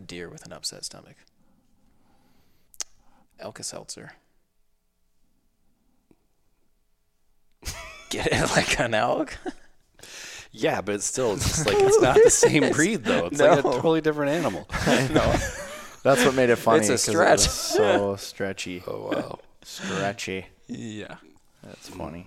a deer with an upset stomach? Elka Seltzer. Get it like an elk? Yeah, but it's still it's just like it's not the same breed though. It's like a totally different animal. I know. That's what made it funny. It's a 'cause it stretch. was so stretchy. Oh wow. Stretchy. Yeah. That's funny.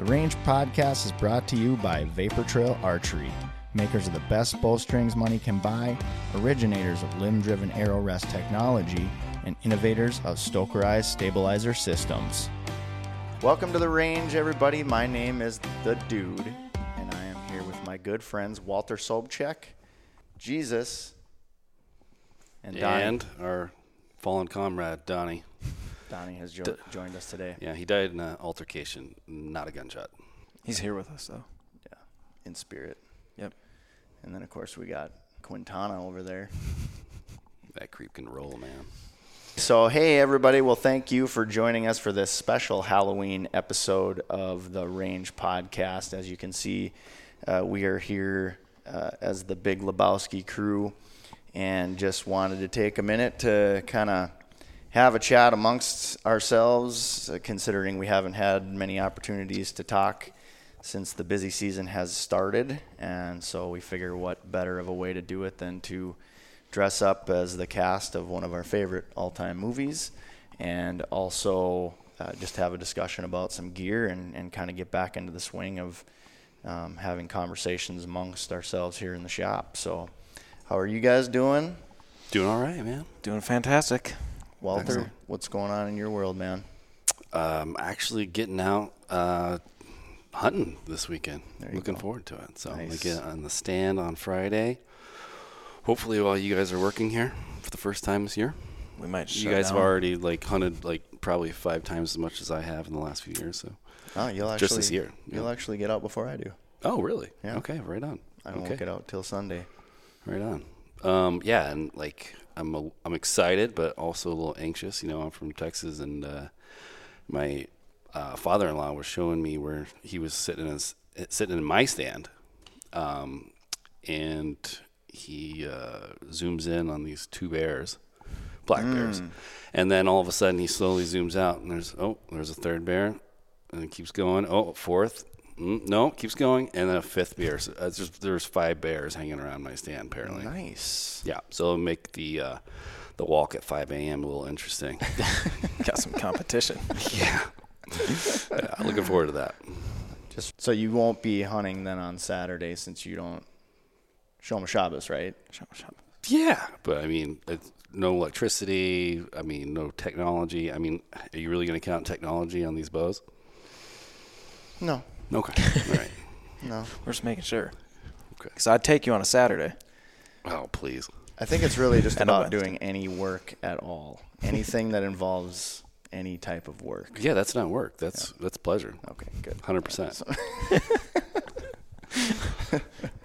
The Range Podcast is brought to you by Vapor Trail Archery, makers of the best bowstrings money can buy, originators of limb driven arrow rest technology, and innovators of Stokerized stabilizer systems. Welcome to the range, everybody. My name is The Dude, and I am here with my good friends Walter Sobchak, Jesus, and Donnie. And our fallen comrade Donnie. Donnie has jo- joined us today. Yeah, he died in an altercation, not a gunshot. He's here with us though. Yeah, in spirit. Yep. And then, of course, we got Quintana over there. That creep can roll, man. So, hey, everybody. Well, thank you for joining us for this special Halloween episode of the Range Podcast. As you can see, uh, we are here uh, as the Big Lebowski crew and just wanted to take a minute to kind of have a chat amongst ourselves, uh, considering we haven't had many opportunities to talk since the busy season has started. And so we figure what better of a way to do it than to dress up as the cast of one of our favorite all time movies and also uh, just have a discussion about some gear and, and kind of get back into the swing of um, having conversations amongst ourselves here in the shop. So, how are you guys doing? Doing all right, man. Doing fantastic. Walter, Excellent. what's going on in your world, man? Um, actually getting out uh, hunting this weekend. Looking go. forward to it. So I'm gonna get on the stand on Friday. Hopefully, while you guys are working here for the first time this year, We might you guys down. have already like hunted like probably five times as much as I have in the last few years. So, Oh, you'll actually Just this year, You'll yeah. actually get out before I do. oh really? Yeah. Okay, right on. I don't okay. get out till Sunday. Right on. Um, yeah, and like I'm a, I'm excited, but also a little anxious. You know, I'm from Texas, and uh, my uh, father-in-law was showing me where he was sitting in his, sitting in my stand, um, and he uh, zooms in on these two bears, black bears, and then all of a sudden he slowly zooms out, and there's oh, there's a third bear, and it keeps going. Oh, fourth. Mm, no, keeps going, and then a fifth bear. So uh, it's just, there's five bears hanging around my stand, apparently. Nice. Yeah, so it'll make the uh, the walk at 5 a.m. a little interesting. got some competition. yeah. yeah, looking forward to that. Just so you won't be hunting then on Saturday since you don't Shom Shabbos, right? Yeah, but I mean, it's no electricity. I mean, no technology. I mean, are you really going to count technology on these bows? No, Okay, all right. no. We're just making sure. Okay. Because I'd take you on a Saturday. Oh, please. I think it's really just And a about Wednesday. doing any work at all. Anything that involves any type of work. Yeah, that's not work. That's that's pleasure. Okay, good. Hundred percent.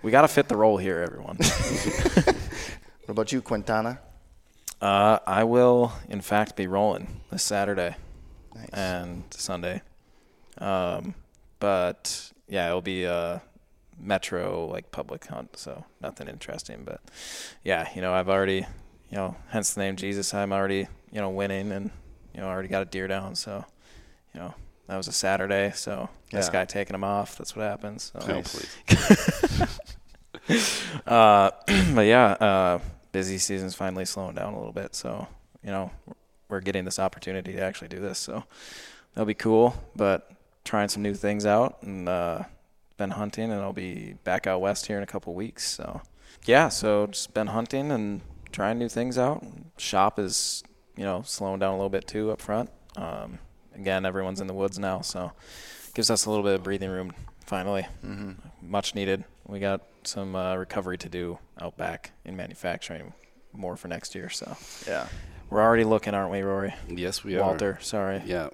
We got to fit the role here, everyone. What about you, Quintana? uh, I will, in fact, be rolling this Saturday Nice. and Sunday. Um, but yeah, it'll be a metro like public hunt, so nothing interesting. But yeah, you know, I've already, you know, hence the name Jesus. I'm already, you know, winning, and you know, already got a deer down. So, you know, that was a Saturday. So this guy taking him off. That's what happens. So. No, please. Uh, but yeah, uh, busy season's finally slowing down a little bit. So, you know, we're getting this opportunity to actually do this. So that'll be cool. But trying some new things out and uh, been hunting, and I'll be back out west here in a couple weeks. So yeah, so just been hunting and trying new things out. Shop is you know slowing down a little bit too up front. Um, again, everyone's in the woods now, so gives us a little bit of breathing room. Finally, mm-hmm. much needed. We got some uh, recovery to do out back in manufacturing more for next year. So yeah, we're already looking, aren't we, Rory? Yes, we Walter, are. Walter, sorry. Yeah,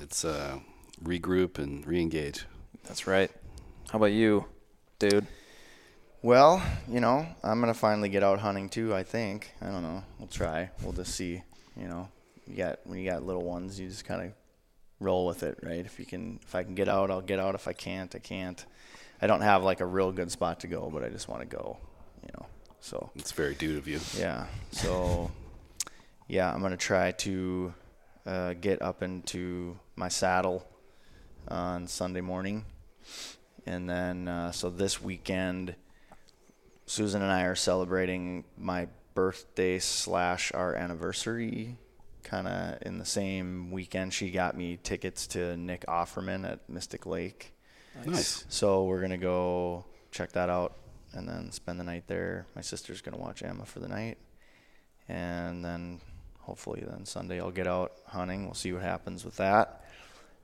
it's uh, regroup and reengage. That's right. How about you, dude? Well, you know, I'm gonna finally get out hunting too. I think. I don't know. We'll try. We'll just see. You know, you got when you got little ones, you just kind of roll with it, right? If you can, if I can get out, I'll get out. If I can't, I can't. I don't have like a real good spot to go, but I just want to go. You know, so it's very dude of you. Yeah. So, yeah, I'm gonna try to uh, get up into my saddle on Sunday morning, and then uh, so this weekend, Susan and I are celebrating my birthday slash our anniversary kind of in the same weekend. She got me tickets to Nick Offerman at Mystic Lake. Nice. So we're gonna go check that out and then spend the night there. My sister's gonna watch Emma for the night, and then hopefully then Sunday I'll get out hunting. We'll see what happens with that.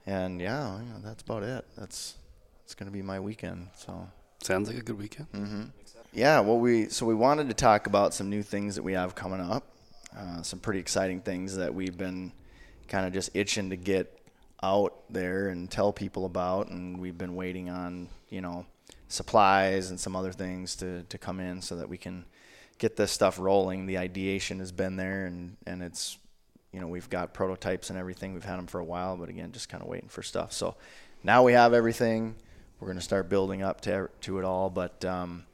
And yeah, know, that's about it. That's it's gonna be my weekend. So sounds like a good weekend. Mm-hmm. Yeah. Well, we so we wanted to talk about some new things that we have coming up. Uh, some pretty exciting things that we've been kind of just itching to get out there and tell people about, and we've been waiting on you know supplies and some other things to to come in so that we can get this stuff rolling. The ideation has been there, and and it's you know we've got prototypes and everything. We've had them for a while, but again, just kind of waiting for stuff. So now we have everything. We're going to start building up to to it all, but. Um,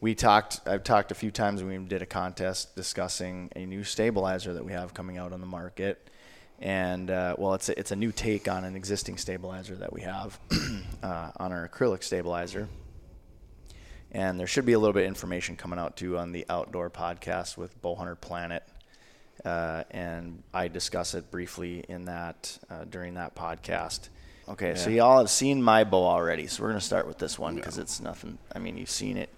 we talked i've talked a few times we did a contest discussing a new stabilizer that we have coming out on the market and uh, well it's a, it's a new take on an existing stabilizer that we have uh, on our acrylic stabilizer and there should be a little bit of information coming out too on the outdoor podcast with bowhunter planet uh, and i discuss it briefly in that uh, during that podcast okay yeah. so y'all have seen my bow already so we're going to start with this one because it's nothing i mean you've seen it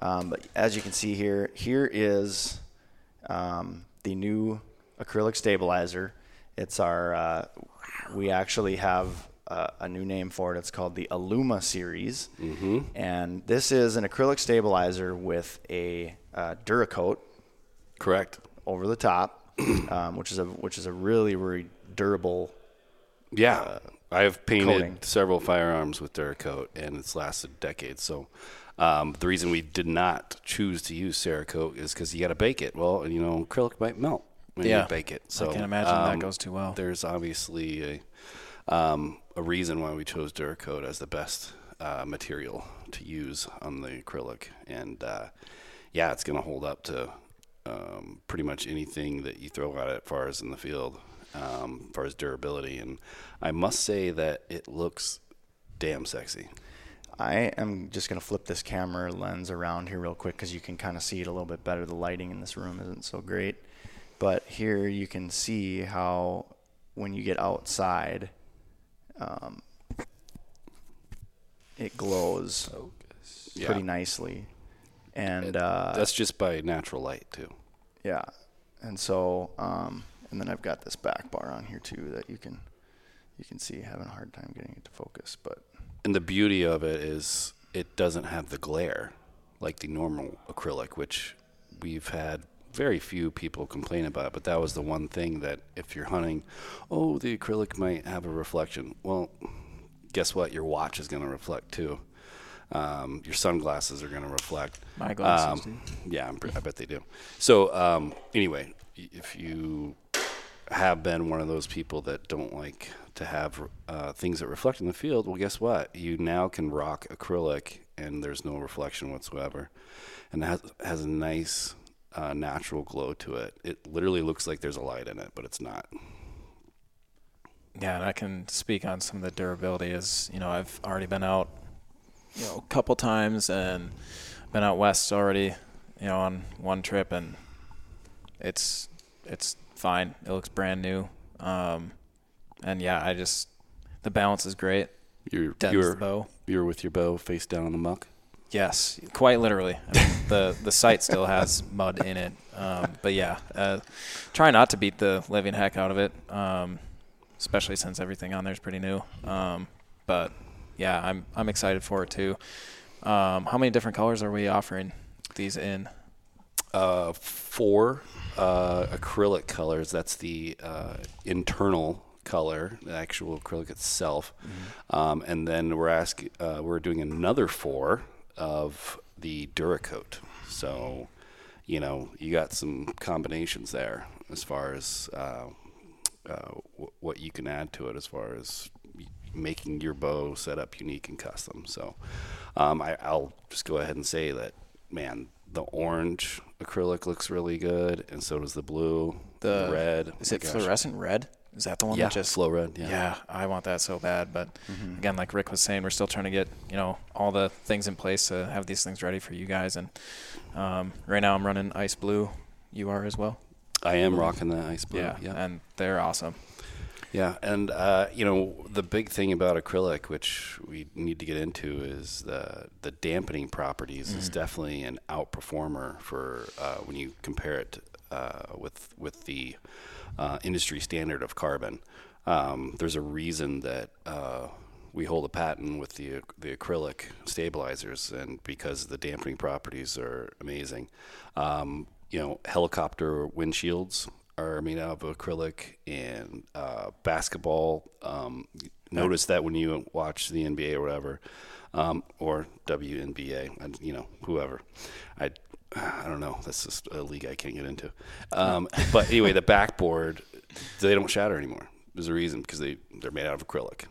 um, but as you can see here, here is um, the new acrylic stabilizer. It's our, uh, we actually have uh, a new name for it. It's called the Aluma series. Mm-hmm. And this is an acrylic stabilizer with a uh, Duracoat. Correct. Over the top, um, which is a which is a really really durable. Yeah, uh, I've painted coating. several firearms with Duracoat, and it's lasted decades. So um, the reason we did not choose to use Cerakote is because you got to bake it. Well, you know, acrylic might melt when yeah. you bake it. So I can imagine um, that goes too well. There's obviously a, um, a reason why we chose Duracoat as the best uh, material to use on the acrylic, and uh, yeah, it's going to hold up to um, pretty much anything that you throw at it, as far as in the field, um, as far as durability. And I must say that it looks damn sexy. I am just going to flip this camera lens around here real quick because you can kind of see it a little bit better. The lighting in this room isn't so great. But here you can see how when you get outside, um, it glows yeah. pretty nicely. And uh, that's just by natural light, too. Yeah. And so, um, and then I've got this back bar on here, too, that you can you can see having a hard time getting it to focus. But and the beauty of it is it doesn't have the glare like the normal acrylic, which we've had very few people complain about. But that was the one thing that if you're hunting, oh, the acrylic might have a reflection. Well, guess what? Your watch is going to reflect too. Um, your sunglasses are going to reflect. My glasses um, Yeah, i bet they do. So um, anyway, if you have been one of those people that don't like to have uh, things that reflect in the field, well, guess what? You now can rock acrylic and there's no reflection whatsoever. And it has, has a nice uh, natural glow to it. It literally looks like there's a light in it, but it's not. Yeah, and I can speak on some of the durability. Is you know I've already been out, you know, a couple times and been out west already you know, on one trip, and it's it's fine. It looks brand new. Um, and yeah, I just the balance is great. You're you're bow. you're with your bow face down in the muck. Yes, quite literally. I mean, the the sight still has mud in it, um, but yeah, uh, try not to beat the living heck out of it, um, especially since everything on there is pretty new. Um, but yeah, I'm I'm excited for it too. Um, how many different colors are we offering these in? Uh, four uh, acrylic colors. That's the uh, internal color, the actual acrylic itself. Um, and then we're asking, uh, we're doing another four of the Duracoat. So, you know, you got some combinations there as far as uh, uh, w- what you can add to it, as far as making your bow setup unique and custom. So, um, I, I'll just go ahead and say that, man, the orange acrylic looks really good, and so does the blue, The red. Is Oh it gosh. fluorescent red? Is that the one Yeah, that just flow red. Yeah. Yeah. I want that so bad. But again, like Rick was saying, we're still trying to get you know all the things in place to have these things ready for you guys. And um, right now, I'm running ice blue. You are as well. I am rocking the ice blue. Yeah, yeah. and they're awesome. Yeah, and uh, you know the big thing about acrylic, which we need to get into, is the the dampening properties is definitely an outperformer for uh, when you compare it uh, with with the uh, industry standard of carbon. Um, there's a reason that uh, we hold a patent with the the acrylic stabilizers, and because the dampening properties are amazing. Um, you know, helicopter windshields are made out of acrylic, and uh, basketball. Um, notice that when you watch the NBA or whatever, um, or WNBA, and you know whoever, I I don't know. That's just a league I can't get into. Um, but anyway, the backboard they don't shatter anymore. There's a reason because they they're made out of acrylic.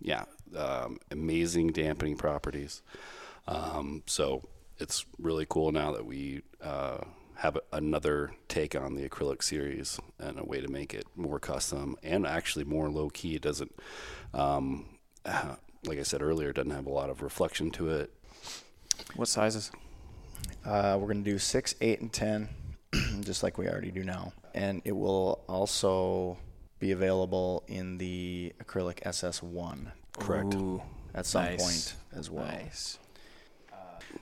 Yeah, um, amazing dampening properties. Um, so it's really cool now that we uh, have another take on the acrylic series and a way to make it more custom and actually more low key. It doesn't, um, uh, like I said earlier, it doesn't have a lot of reflection to it. What sizes? Uh, we're going to do six, eight, and ten, just like we already do now. And it will also be available in the acrylic SS1 Correct. Ooh, at some nice. point as well. Nice.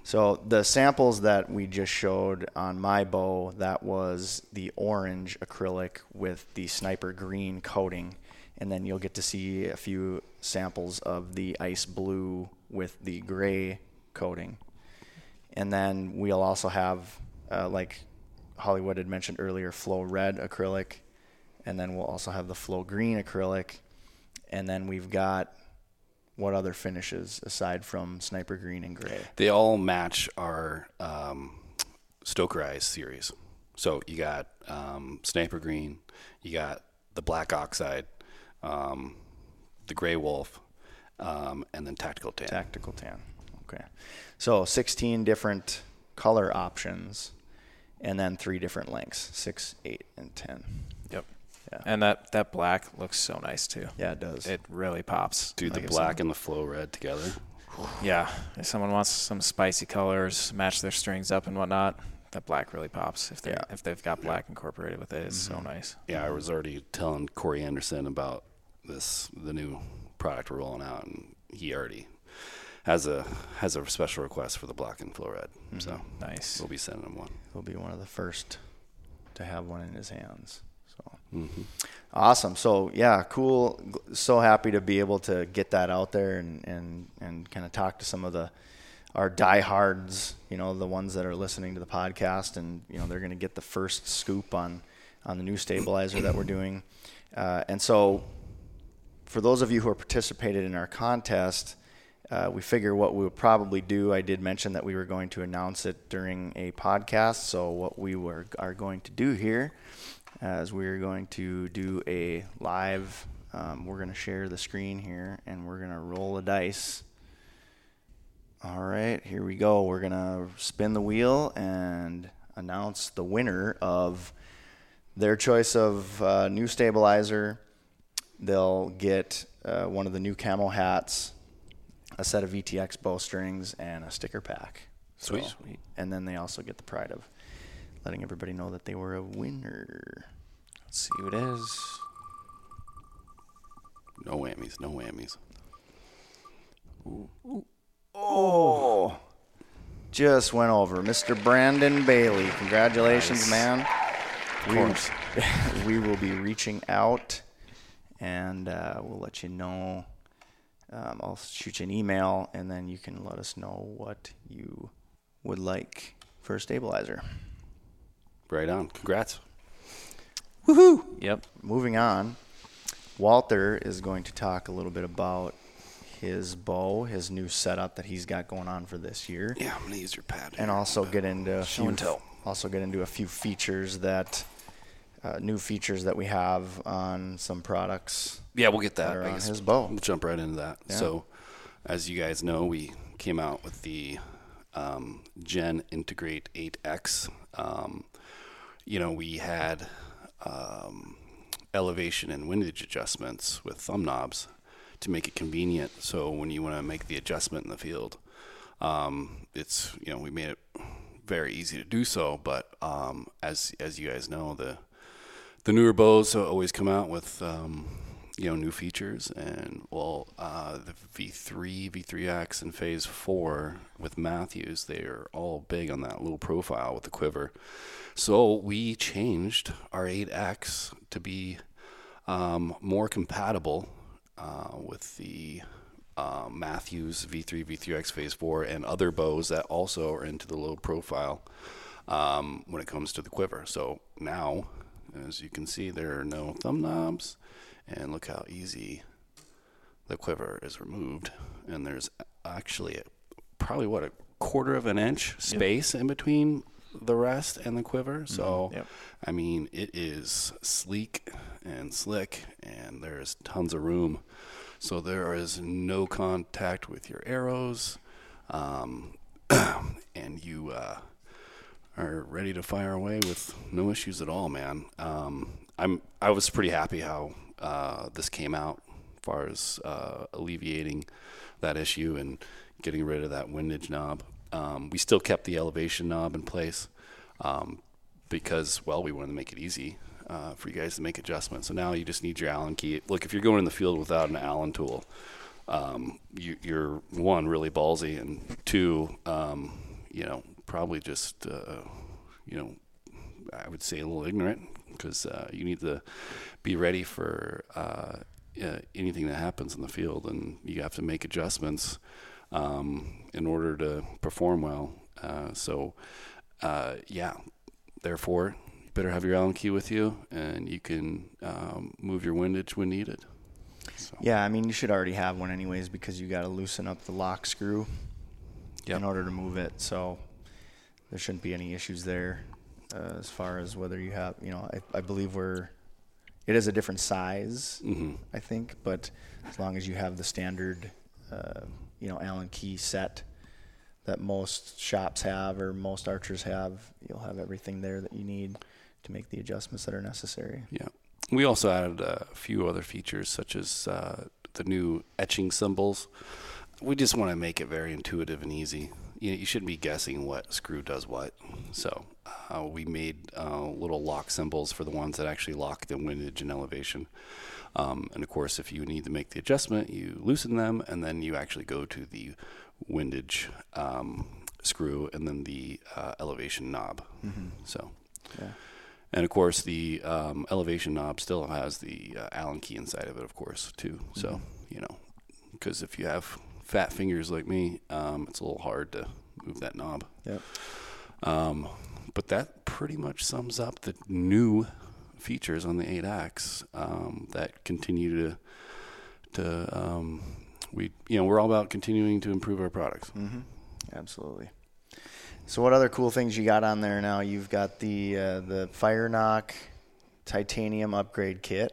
So the samples that we just showed on my bow, that was the orange acrylic with the sniper green coating. And then you'll get to see a few samples of the ice blue with the gray coating. And then we'll also have, uh, like Hollywood had mentioned earlier, flow red acrylic. And then we'll also have the flow green acrylic. And then we've got what other finishes aside from sniper green and gray? They all match our um, Stokerized series. So you got um, Sniper Green, you got the Black Oxide, um, the Gray Wolf, um, and then Tactical Tan. Tactical tan. Okay. So 16 different color options and then three different lengths 6, 8, and 10. Yep. Yeah. And that that black looks so nice too. Yeah, it does. It really pops. Dude, Like the I said. black and the flow red together. Yeah, if someone wants some spicy colors, match their strings up and whatnot, that black really pops. If they Yeah. if they've got black incorporated with it, it's so mm-hmm. nice. Yeah, I was already telling Corey Anderson about this, the new product we're rolling out, and he already has a has a special request for the black and flow red. Mm-hmm. So Nice. we'll be sending him one. He'll be one of the first to have one in his hands. So Mm-hmm. awesome. So yeah, cool. So happy to be able to get that out there and and and kind of talk to some of the our diehards. You know, the ones that are listening to the podcast, and you know they're going to get the first scoop on on the new stabilizer that we're doing. Uh, and so, for those of you who are participated in our contest, uh, we figure what we would probably do. I did mention that we were going to announce it during a podcast. So what we were are going to do here, as we're going to do a live. Um, we're going to share the screen here, and we're going to roll a dice. All right, here we go. We're going to spin the wheel and announce the winner of their choice of uh, new stabilizer. They'll get uh, one of the new camel hats, a set of VTX bowstrings, and a sticker pack. Sweet, So- sweet. And then they also get the pride of letting everybody know that they were a winner. Let's see who it is. No whammies, no whammies. Oh, just went over. Mr. Brandon Bailey. Congratulations, Nice. man. Of course. We, we will be reaching out and uh, we'll let you know. Um, I'll shoot you an email and then you can let us know what you would like for a stabilizer. Right on. Congrats. Woohoo! Yep. Moving on, Walter is going to talk a little bit about his bow, his new setup that he's got going on for this year. Yeah, I'm gonna use your pad. and also get into a Show few and tell. also get into a few features that uh, new features that we have on some products. Yeah, we'll get that. that are I on guess his bow. We'll jump right into that. Yeah. So, as you guys know, we came out with the um, Gen Integrate 8X. Um, you know, we had um, elevation and windage adjustments with thumb knobs to make it convenient. So when you want to make the adjustment in the field, um, it's you know we made it very easy to do so. But um, as as you guys know, the the newer bows always come out with um, you know new features, and well, uh, the V3, V3X, and Phase Four with Mathews, they are all big on that low profile with the quiver. So we changed our 8X to be um, more compatible uh, with the uh, Mathews V3, V3X Phase 4, and other bows that also are into the low profile um, when it comes to the quiver. So now, as you can see, there are no thumb knobs, and look how easy the quiver is removed. And there's actually a, probably what a quarter of an inch space in between the rest and the quiver. So, Yep. I mean, it is sleek and slick, and there's tons of room. So there is no contact with your arrows, um, and you uh, are ready to fire away with no issues at all, man. Um, I'm I was pretty happy how uh, this came out, as far as uh, alleviating that issue and getting rid of that windage knob. Um, we still kept the elevation knob in place um, because, well, we wanted to make it easy uh, for you guys to make adjustments. So now you just need your Allen key. Look, if you're going in the field without an Allen tool, um, you, you're one really ballsy, and two, um, you know, probably just uh, you know, I would say a little ignorant because uh, you need to be ready for uh, uh, anything that happens in the field, and you have to make adjustments um, in order to perform well. Uh, so, uh, yeah, therefore, you better have your Allen key with you, and you can um, move your windage when needed. So, Yeah, I mean you should already have one anyways because you got to loosen up the lock screw Yep. in order to move it. So there shouldn't be any issues there uh, as far as whether you have, you know, I, I believe we're it is a different size, hmm I think, but as long as you have the standard, uh, you know, Allen key set that most shops have or most archers have, you'll have everything there that you need to make the adjustments that are necessary. Yeah. We also added a few other features, such as uh, the new etching symbols. We just want to make it very intuitive and easy. You, you shouldn't be guessing what screw does what. So uh, we made uh, little lock symbols for the ones that actually lock the windage and elevation. Um, and of course, if you need to make the adjustment, you loosen them, and then you actually go to the windage um, screw and then the uh, elevation knob. So. Yeah. And of course, the um, elevation knob still has the uh, Allen key inside of it, of course, too. So, you know, because if you have fat fingers like me, um, it's a little hard to move that knob. Yep. Um, but that pretty much sums up the new features on the 8X um, that continue to, to um, we, you know, we're all about continuing to improve our products. Mm-hmm. Absolutely. So, what other cool things you got on there now? You've got the uh, the FireNock titanium upgrade kit.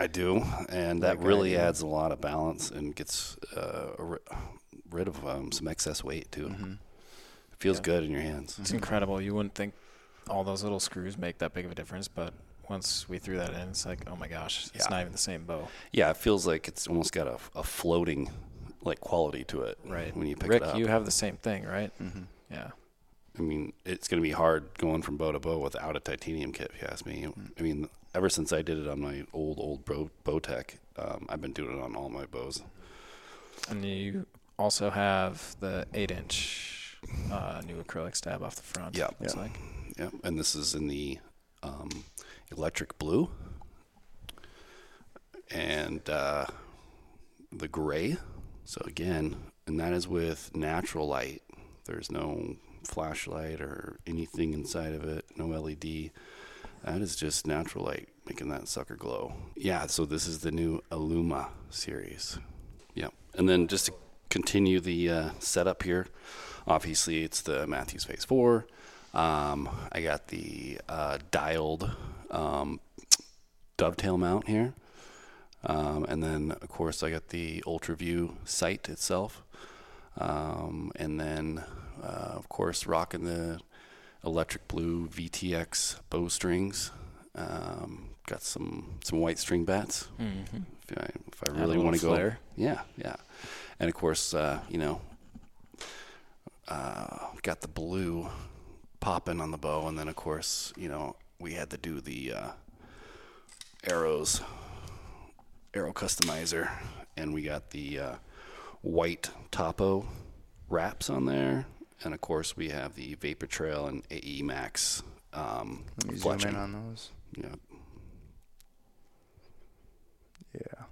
I do, and that Like really idea. adds a lot of balance and gets uh, rid of um, some excess weight too. Mm-hmm. It feels good in your hands. It's incredible. You wouldn't think all those little screws make that big of a difference, but once we threw that in, it's like, oh my gosh, it's Yeah. not even the same bow. Yeah, it feels like it's almost got a, a floating like quality to it. Right. when you pick Rick, it up. you have the same thing, right? Mm-hmm. Yeah. I mean, it's going to be hard going from bow to bow without a titanium kit, if you ask me. I mean, ever since I did it on my old, old bow, Bowtech, um, I've been doing it on all my bows. And you also have the eight inch uh, new acrylic stab off the front. Yeah. Looks Yeah. like. Yeah, and this is in the um, electric blue and uh, the gray. So again, and that is with natural light. There's no flashlight or anything inside of it. No LED. That is just natural light making that sucker glow. Yeah. So this is the new Illuma series. Yeah, and then just to continue the uh, setup here, obviously it's the Mathews Phase Four. Um, I got the uh, dialed um, dovetail mount here. Um, and then, of course, I got the UltraView sight itself. Um, and then, uh, of course, rocking the electric blue VTX bowstrings. Um, got some, some white string bats Mm-hmm. if I, if I really want to go. Yeah, yeah. And of course, uh, you know, uh, got the blue popping on the bow, and then of course, you know, we had to do the uh, arrows, arrow customizer, and we got the uh, white topo wraps on there, and of course, we have the Vapor Trail and AE Max. Um, Let me zoom in on those. Yeah, Yeah.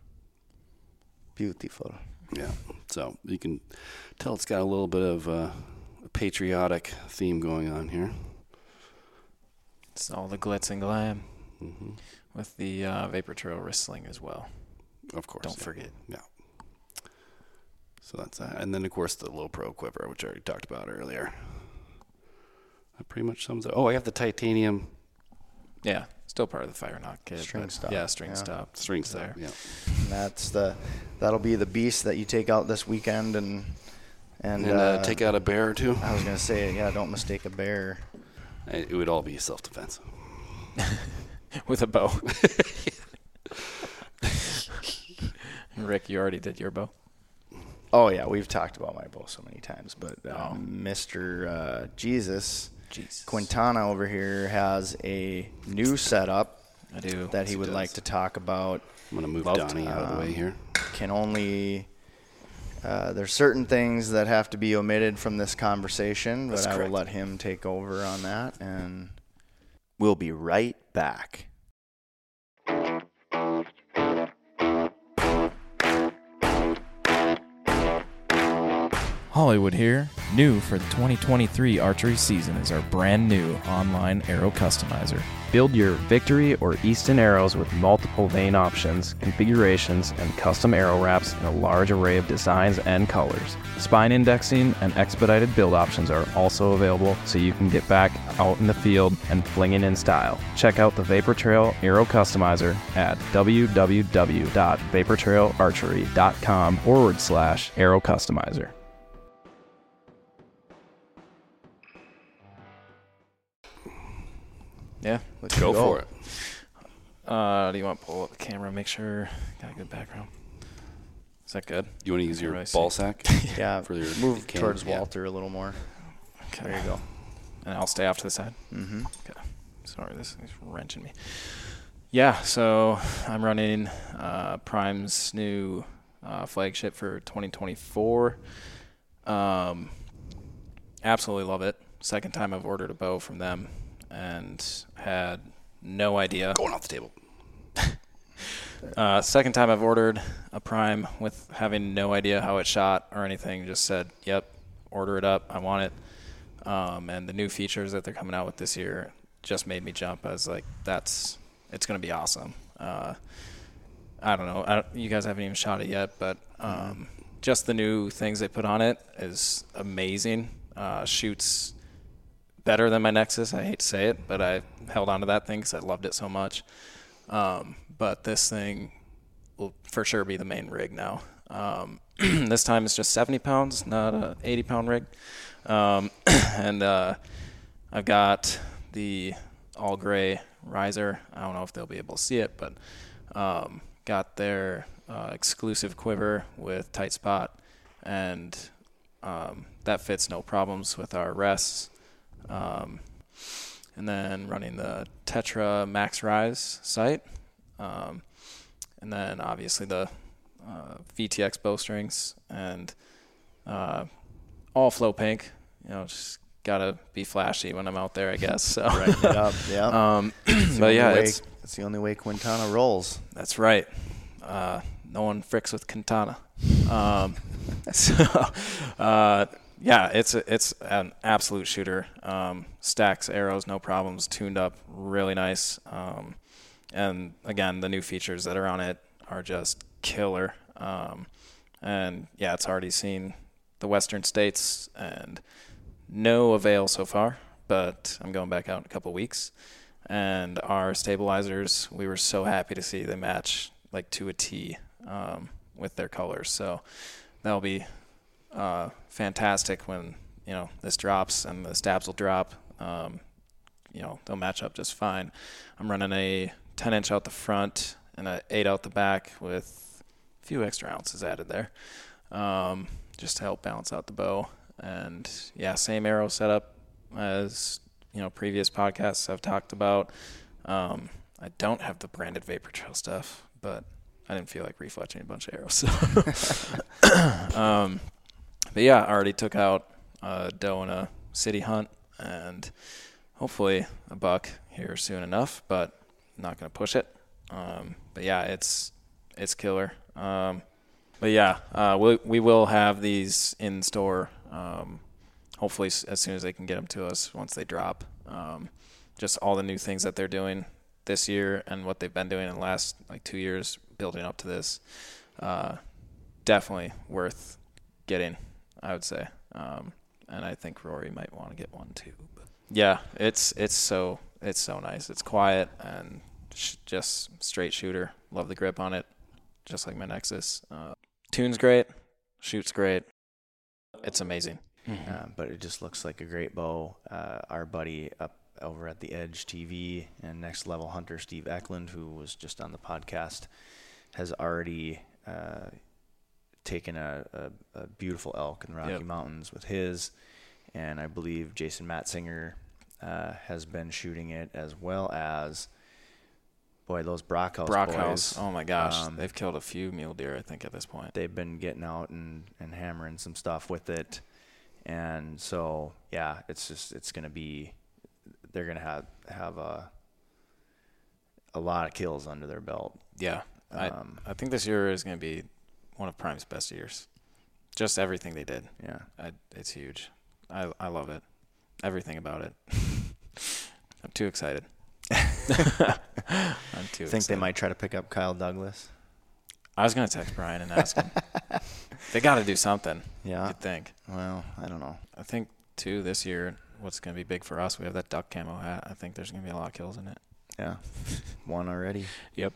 Beautiful. Yeah. So you can tell it's got a little bit of uh, a patriotic theme going on here. It's all the glitz and glam hmm with the uh, Vapor Trail wrist sling as well. Of course. Don't forget. yeah. forget. So that's that. And then, of course, the low pro quiver, which I already talked about earlier. That pretty much sums it. Oh, I have the titanium Yeah, still part of the FireNock kit. String but stop, Yeah, string yeah. stop. string is stuff. there. Yeah. And that's the that'll be the beast that you take out this weekend and and, And, uh, uh, take out a bear or two. I was gonna say yeah, don't mistake a bear. It would all be self defense. With a bow. Rick, you already did your bow. Oh yeah, we've talked about my bow so many times, but uh, Oh. Mr. Uh, Jesus Jeez. Quintana over here has a new setup I do. that he He would does. like to talk about. I'm going to move Love to, Donnie out of the way um, here. Can only uh, there's certain things that have to be omitted from this conversation, but That's I correct. will let him take over on that, and we'll be right back. Hollywood here. New for the 2023 archery season is our brand new online arrow customizer. Build your Victory or Easton arrows with multiple vane options, configurations, and custom arrow wraps in a large array of designs and colors. Spine indexing and expedited build options are also available so you can get back out in the field and fling it in style. Check out the Vapor Trail Arrow Customizer at www.vaportrailarchery.com forward slash arrow customizer. Yeah. Let's Go for it. Uh, do you want to pull up the camera? Make sure got a good background. Is that good? You want to use your Really ball sack? Yeah, For your move cam- towards yeah. Walter a little more. Okay. There you go. And I'll stay off to the side. Mm-hmm. Okay. Sorry, this is wrenching me. Yeah, so I'm running uh, Prime's new uh, flagship for 2024. Um, absolutely love it. Second time I've ordered a bow from them and had no idea. Going off the table. Uh, second time I've ordered a Prime with having no idea how it shot or anything. Just said, "Yep, order it up. I want it." Um, and the new features that they're coming out with this year just made me jump. I was like, "That's it's going to be awesome." Uh, I don't know. I don't, you guys haven't even shot it yet, but um, just the new things they put on it is amazing. Uh, shoots better than my Nexus. I hate to say it, but I held on to that thing because I loved it so much. Um, but this thing will for sure be the main rig now. Um, this time it's just 70 pounds, not a 80 pound rig. Um, and uh, I've got the all gray riser. I don't know if they'll be able to see it, but um, got their uh, exclusive quiver with tight spot, and um, that fits no problems with our rests. Um, and then running the Tetra Max Rise sight. Um, and then obviously the uh, VTX bowstrings and uh, all flow pink. You know, just gotta be flashy when I'm out there, I guess. So, Brighten it up. Yeah. um, but yeah, way- it's, it's the only way Quintana rolls. that's right. Uh, no one fricks with Quintana. Um, so, uh, yeah, it's a, it's an absolute shooter. Um, stacks arrows, no problems. Tuned up, really nice. Um, and again, the new features that are on it are just killer. Um, and yeah, it's already seen the Western states and no avail so far. But I'm going back out in a couple weeks and our stabilizers we were so happy to see they match like to a T um, with their colors. So that'll be uh, fantastic when you know this drops and the stabs will drop. Um, you know they'll match up just fine. I'm running a 10 inch out the front and a 8 out the back with a few extra ounces added there, um, just to help balance out the bow. And yeah, same arrow setup as you know previous podcasts I've talked about. Um, I don't have the branded Vapor Trail stuff, but I didn't feel like refletching a bunch of arrows. So. um, but yeah, I already took out a doe in a city hunt, and hopefully a buck here soon enough. But not gonna push it. Um, but yeah, it's it's killer. Um, but yeah, uh, we we will have these in store. Um, hopefully as soon as they can get them to us once they drop. Um, just all the new things that they're doing this year and what they've been doing in the last like two years building up to this. Uh, definitely worth getting, I would say. Um, and I think Rory might want to get one too. But yeah, it's it's so it's so nice. It's quiet and sh- just straight shooter. Love the grip on it, just like my Nexus. Uh, tune's great, shoots great. It's amazing. Uh, but it just looks like a great bow. Uh, our buddy up over at the Edge TV and Next Level Hunter, Steve Ecklund, who was just on the podcast, has already uh, taken a, a, a beautiful elk in the Rocky Yep. Mountains with his, and I believe Jason Matzinger uh, has been shooting it as well as. Boy, those Brockhouse Brockhouse. boys. Oh my gosh, Um, they've killed a few mule deer. I think at this point. they've been getting out and, and hammering some stuff with it. And so, yeah, it's just, it's going to be, they're going to have, have a, a lot of kills under their belt. Yeah, Um, I I think this year is going to be one of Prime's best years. Just everything they did, Yeah. I, it's huge. I I love it, everything about it. I'm too excited. I'm too. Think they might try to pick up Kyle Douglas. I was going to text Brian and ask him. they got to do something. Yeah. You'd think. Well, I don't know. I think too this year. What's going to be big for us? We have that duck camo hat. I think there's going to be a lot of kills in it. Yeah. One already. Yep,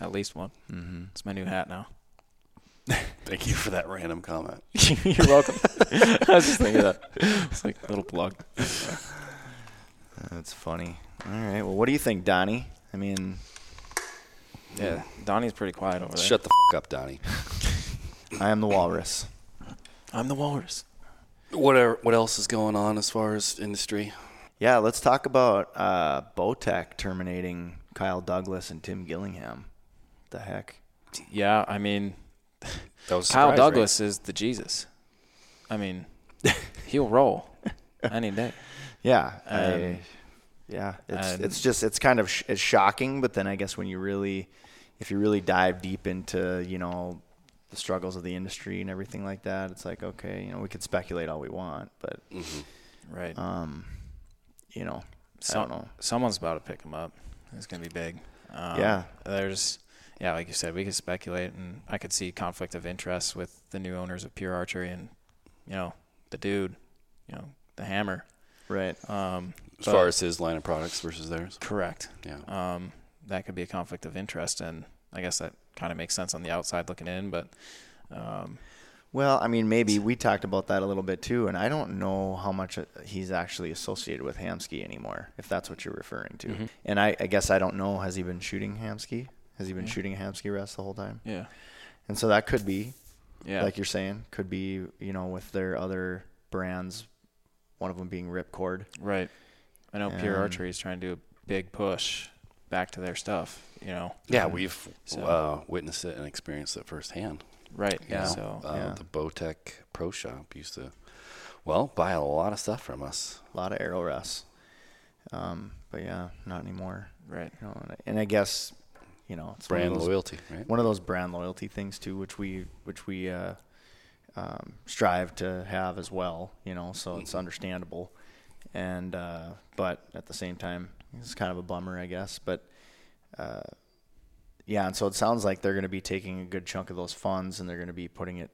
at least one. Mm-hmm. It's my new hat now. Thank you for that random comment. You're welcome. I was just thinking that. It's like a little plug. That's funny. All right. Well, what do you think, Donnie? I mean, Yeah, Donnie's pretty quiet over there. Shut the f- up, Donnie. I am the walrus. I'm the walrus. What are, what else is going on as far as industry? Yeah, let's talk about uh, Bowtech terminating Kyle Douglas and Tim Gillingham. The heck? Yeah, I mean, That was Kyle Douglas is the Jesus. I mean, he'll roll any day. Yeah, I, Um, yeah. It's it's just it's kind of sh- it's shocking, but then I guess when you really, if you really dive deep into you know the struggles of the industry and everything like that, it's like okay, you know we could speculate all we want, but right? Mhm. Right. um, you know, I Some- don't know. Someone's about to pick him up. It's gonna be big. Um, Yeah. There's, yeah, like you said, we could speculate, and I could see conflict of interest with the new owners of Pure Archery and, you know, the dude, you know, the hammer. Right. Um, As but- far as his line of products versus theirs. correct. Yeah. um, that could be a conflict of interest, and I guess that kind of makes sense on the outside looking in. But um, Well, I mean, maybe we talked about that a little bit too, and I don't know how much uh, he's actually associated with Hamskea anymore, if that's what you're referring to. Mm-hmm. And I, I guess I don't know. Has he been shooting Hamskea? Has he been shooting a Hamskea rest the whole time? yeah, And so that could be, yeah, like you're saying, could be, you know, with their other brands one of them being Ripcord. Right. I know Pure Archery is trying to do a big push back to their stuff. You know. Yeah, we've So- uh, witnessed it and experienced it firsthand. Right. Yeah. know, So uh, Yeah. the Bowtech Pro Shop used to, well, buy a lot of stuff from us. A lot of arrow rests. Um, but yeah, not anymore. right. You know, and I, and I guess, you know, it's one Brand those- loyalty, right? one of those brand loyalty things too, which we which we uh, um, strive to have as well. You know, so it's understandable, and uh, but at the same time, it's kind of a bummer, I guess. But uh, yeah, and so it sounds like they're going to be taking a good chunk of those funds and they're going to be putting it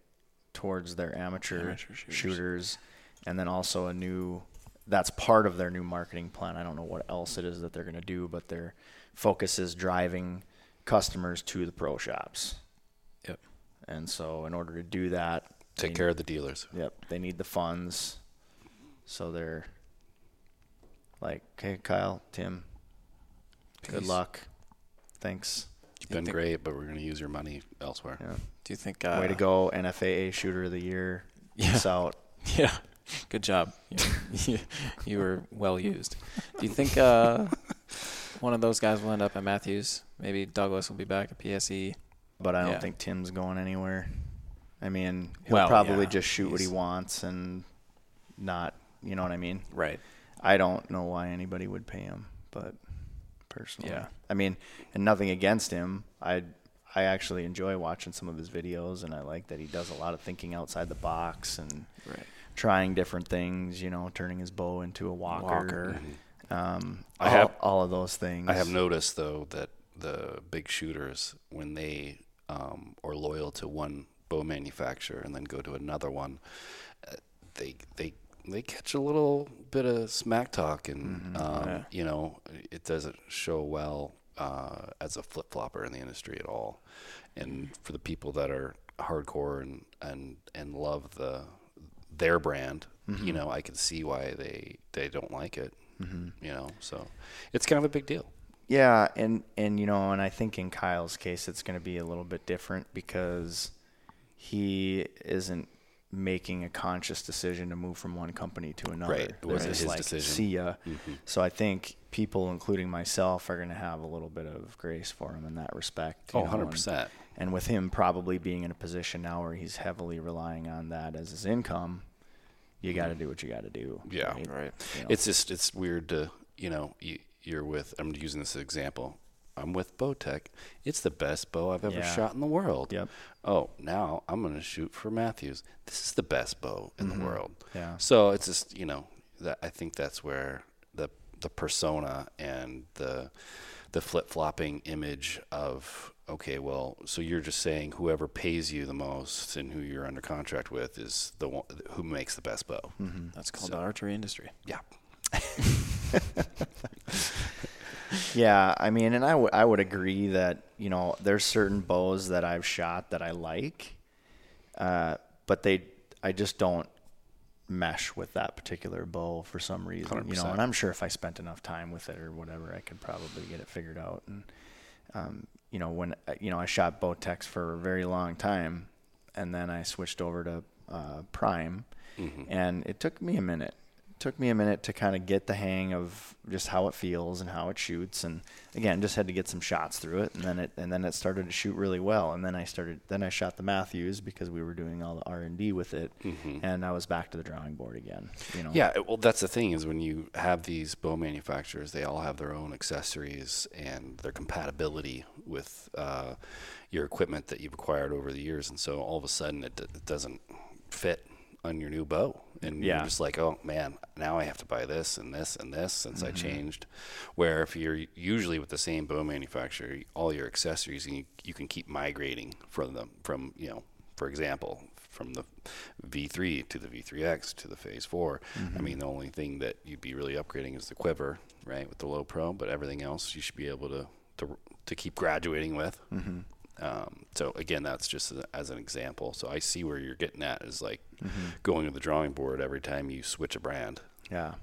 towards their amateur, Amateur shooters. shooters, and then also a new. That's part of their new marketing plan. I don't know what else it is that they're going to do, but their focus is driving customers to the pro shops. Yep. And so, in order to do that, Take they- care of the dealers. Yep, they need the funds. So they're like, okay, Kyle, Tim, good luck. Thanks. You've been think- great, but we're going to use your money elsewhere. Yeah. Do you think? Uh, Way to go, NFAA Shooter of the Year. Yeah. Peace out. Yeah. Good job. You, you were well used. Do you think uh, one of those guys will end up at Mathews? Maybe Douglas will be back at PSE. But I don't Yeah. think Tim's going anywhere. I mean, he'll Well, probably yeah, just shoot what he wants and not, you know what I mean? Right. I don't know why anybody would pay him, but personally, Yeah. I mean, and nothing against him. I I actually enjoy watching some of his videos, and I like that he does a lot of thinking outside the box and Right. trying different things. You know, turning his bow into a walker. Walker. Um, I all, have- all of those things. I have noticed though that the big shooters, when they um, are loyal to one bow manufacturer and then go to another one, uh, they they they catch a little bit of smack talk, and um, Yeah. you know it doesn't show well uh, as a flip flopper in the industry at all. And for the people that are hardcore and and and love the their brand, you know, I can see why they they don't like it. Mm-hmm. You know, so it's kind of a big deal. Yeah, and and you know, and I think in Kyle's case, it's going to be a little bit different because he isn't making a conscious decision to move from one company to another. Right, it wasn't his like, decision. See ya. Mm-hmm. So I think people, including myself, are going to have a little bit of grace for him in that respect. Oh, know, 100%. And, and with him probably being in a position now where he's heavily relying on that as his income, you got to do what you got to do. Mm-hmm. Yeah. Right. You know? It's just it's weird to you know you, you're with I'm using this example. I'm with Bowtech. It's the best bow I've ever Yeah. shot in the world. Yep. Oh, now I'm going to shoot for Mathews. This is the best bow in the world. Mm-hmm. Yeah. So it's just you know that I think that's where the the persona and the the flip flopping image of okay, well, so you're just saying whoever pays you the most and who you're under contract with is the one who makes the best bow. Mm-hmm. That's called the archery industry. Yeah. Yeah, I mean, and I would I would agree that you know there's certain bows that I've shot that I like, uh, but they I just don't mesh with that particular bow for some reason. You know, and I'm sure if I spent enough time with it or whatever, I could probably get it figured out. And um, you know, when uh, you know I shot Bowtechs for a very long time, and then I switched over to uh, Prime, and it took me a minute. Took me a minute to kind of get the hang of just how it feels and how it shoots, and again, just had to get some shots through it, and then it and then it started to shoot really well, and then I started then I shot the Mathews because we were doing all the R and D with it, and I was back to the drawing board again. You know, Yeah, well, that's the thing is when you have these bow manufacturers, they all have their own accessories and their compatibility with uh, your equipment that you've acquired over the years, and so all of a sudden it, d- it doesn't fit on your new bow, and Yeah. you're just like, oh man, now I have to buy this and this and this since Mm-hmm. I changed. Where if you're usually with the same bow manufacturer, all your accessories you, you can keep migrating from them from you know, for example, from the V3 to the V3X to the Phase 4. I mean, the only thing that you'd be really upgrading is the quiver, right, with the low pro, but everything else you should be able to to, to keep graduating with. Um, so again, that's just a, as an example. So I see where you're getting at is like going to the drawing board every time you switch a brand. yeah,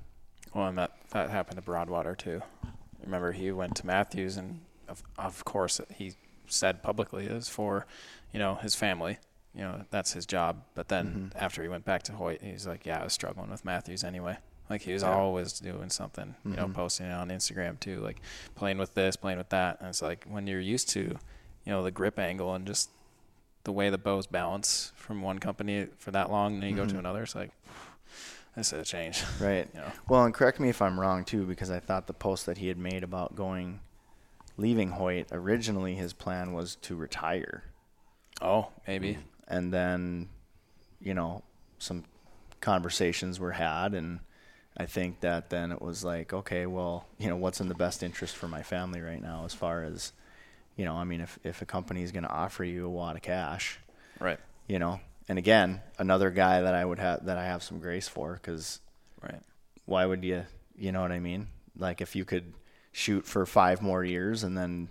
Well, and that that happened to Broadwater too. Remember, he went to Mathews, and of of course he said publicly it was for, you know, his family. You know, that's his job. But then after he went back to Hoyt, he's like, "Yeah, I was struggling with Mathews anyway." Like he was always doing something, you know, Mhm. posting it on Instagram too, like playing with this, playing with that. And it's like when you're used to, you know, the grip angle and just the way the bows balance from one company for that long, and then you go to Mhm. another, it's like this is a change. Right. You know. Well, and correct me if I'm wrong too, because I thought the post that he had made about going, leaving Hoyt, originally his plan was to retire, Oh, maybe. and then, you know, some conversations were had, and I think that then it was like, okay, well, you know, what's in the best interest for my family right now, as far as, you know, I mean, if if a company is going to offer you a wad of cash, Right. you know, and again, another guy that I would have that I have some grace for, because Right. why would you you know what i mean like if you could shoot for five more years and then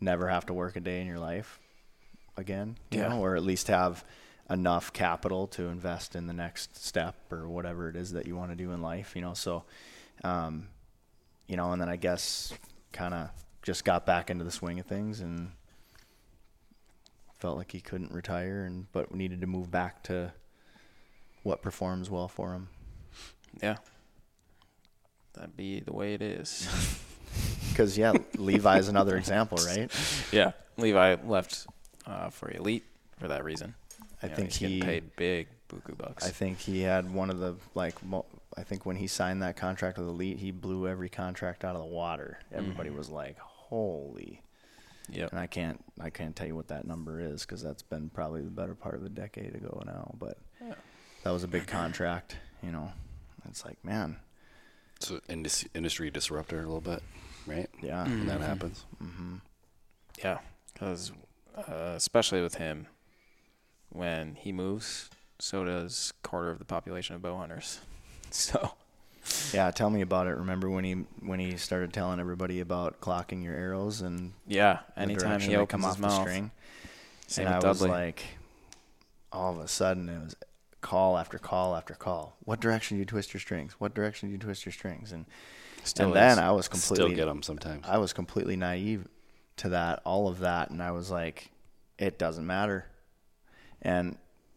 never have to work a day in your life again you Yeah. know or at least have enough capital to invest in the next step or whatever it is that you want to do in life you know so um you know and then i guess kind of just got back into the swing of things and felt like he couldn't retire and but needed to move back to what performs well for him Yeah. That'd be the way it is. Because yeah, Levi's another example, right? yeah. Levi left uh, for Elite for that reason. I You know, think he's he, paid big buku bucks. I think he had one of the like. Mo- I think when he signed that contract with Elite, he blew every contract out of the water. Everybody Mm-hmm. was like, "Holy!" Yeah. And I can't, I can't tell you what that number is because that's been probably the better part of a decade ago now. But Yeah. that was a big contract, you know. It's like, man, So indus- industry disruptor a little bit, right? yeah, When that happens. Mm-hmm. Yeah, because uh, especially with him, when he moves, so does quarter of the population of bow hunters. So yeah. Tell me about it. Remember when he when he started telling everybody about clocking your arrows and yeah, anytime he they opens come his off mouth, the string. same and I was like, all of a sudden, it was call after call after call. What direction do you twist your strings? What direction do you twist your strings? And Still and then. I was completely Still get them sometimes. I was completely naive to that, all of that, and I was like, it doesn't matter. And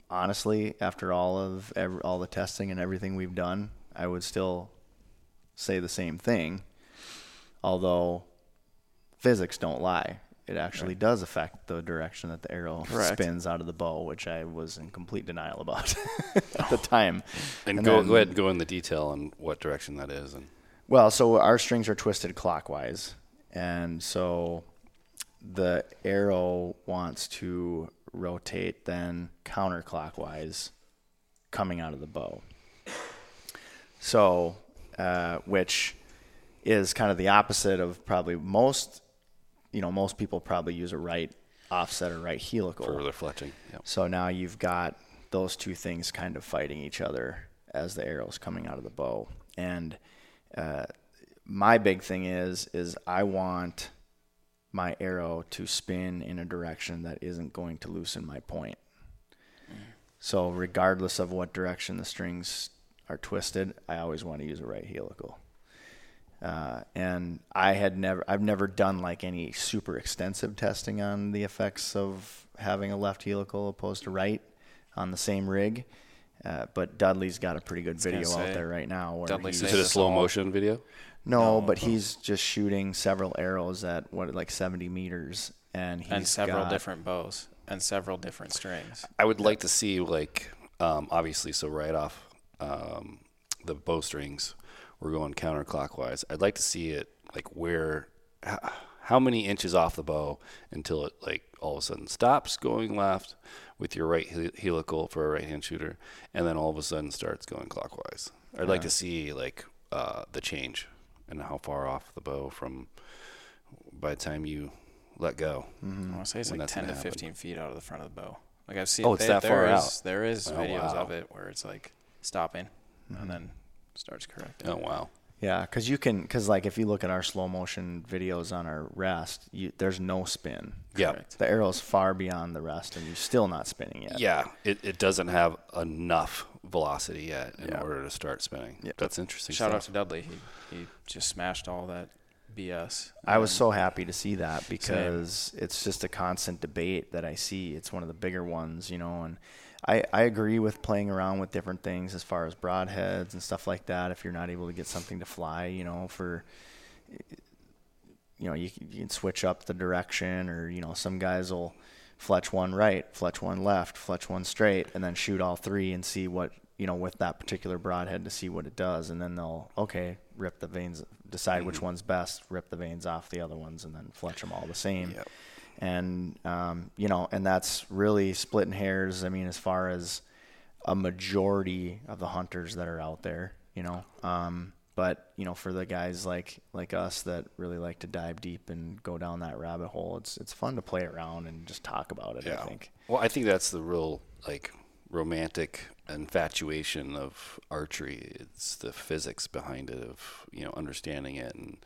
honestly, after all of every, all the testing and everything we've done, I would still say the same thing. Although physics don't lie. It actually does affect the direction that the arrow Correct. spins out of the bow, which I was in complete denial about at the oh. time. and and go, then- go ahead and go in the detail on what direction that is. And Well, so our strings are twisted clockwise, and so the arrow wants to rotate then counterclockwise coming out of the bow. So, uh, which is kind of the opposite of probably most, you know, most people probably use a right offset or right helical. for the fletching. Yep. So now you've got those two things kind of fighting each other as the arrow's coming out of the bow. And uh, my big thing is is I want my arrow to spin in a direction that isn't going to loosen my point. So regardless of what direction the strings are twisted, I always want to use a right helical. Uh, and I had never, I've never done like any super extensive testing on the effects of having a left helical opposed to right on the same rig. Uh, but Dudley's got a pretty good gonna video out there right now. Where Dudley he's, Is it a slow motion video? no, No. but he's just shooting several arrows at what like 70 meters, and he's and several got- different bows and several different strings. I would like to see like um, obviously so right off um, the bowstrings we're going counterclockwise. I'd like to see it like where how many inches off the bow until it like all of a sudden stops going left with your right hel- helical for a right hand shooter and then all of a sudden starts going clockwise. I'd like to see like uh, the change and how far off the bow from by the time you let go. I want to say it's like 10 to gonna happen. 15 feet out of the front of the bow. Like I've seen. Oh, it's they- that there far is- out. There is Oh, videos wow. of it where it's like stopping and mm-hmm. then starts correcting. Oh wow. Yeah, because you can, because like if you look at our slow motion videos on our rest, you, there's no spin. Yeah. Correct. The arrow's far beyond the rest, and you're still not spinning yet. Yeah, it, it doesn't have enough velocity yet in Yeah. order to start spinning. Yeah. That's interesting. Shout out to Dudley. He he just smashed all that BS. I was so happy to see that because it's just a constant debate that I see. It's one of the bigger ones, you know, and I, I agree with playing around with different things as far as broadheads and stuff like that. If you're not able to get something to fly, you know, for you know, you, you can switch up the direction, or you know, some guys will fletch one right, fletch one left, fletch one straight, and then shoot all three and see what you know with that particular broadhead to see what it does, and then they'll okay rip the vanes, decide mm-hmm. which one's best, rip the vanes off the other ones, and then fletch them all the same. Yep. And um, you know, and that's really splitting hairs. I mean, as far as a majority of the hunters that are out there, you know. Um, but you know, for the guys like like us that really like to dive deep and go down that rabbit hole, it's it's fun to play around and just talk about it. Yeah. I think. Well, I think that's the real like romantic infatuation of archery. It's the physics behind it of you know understanding it and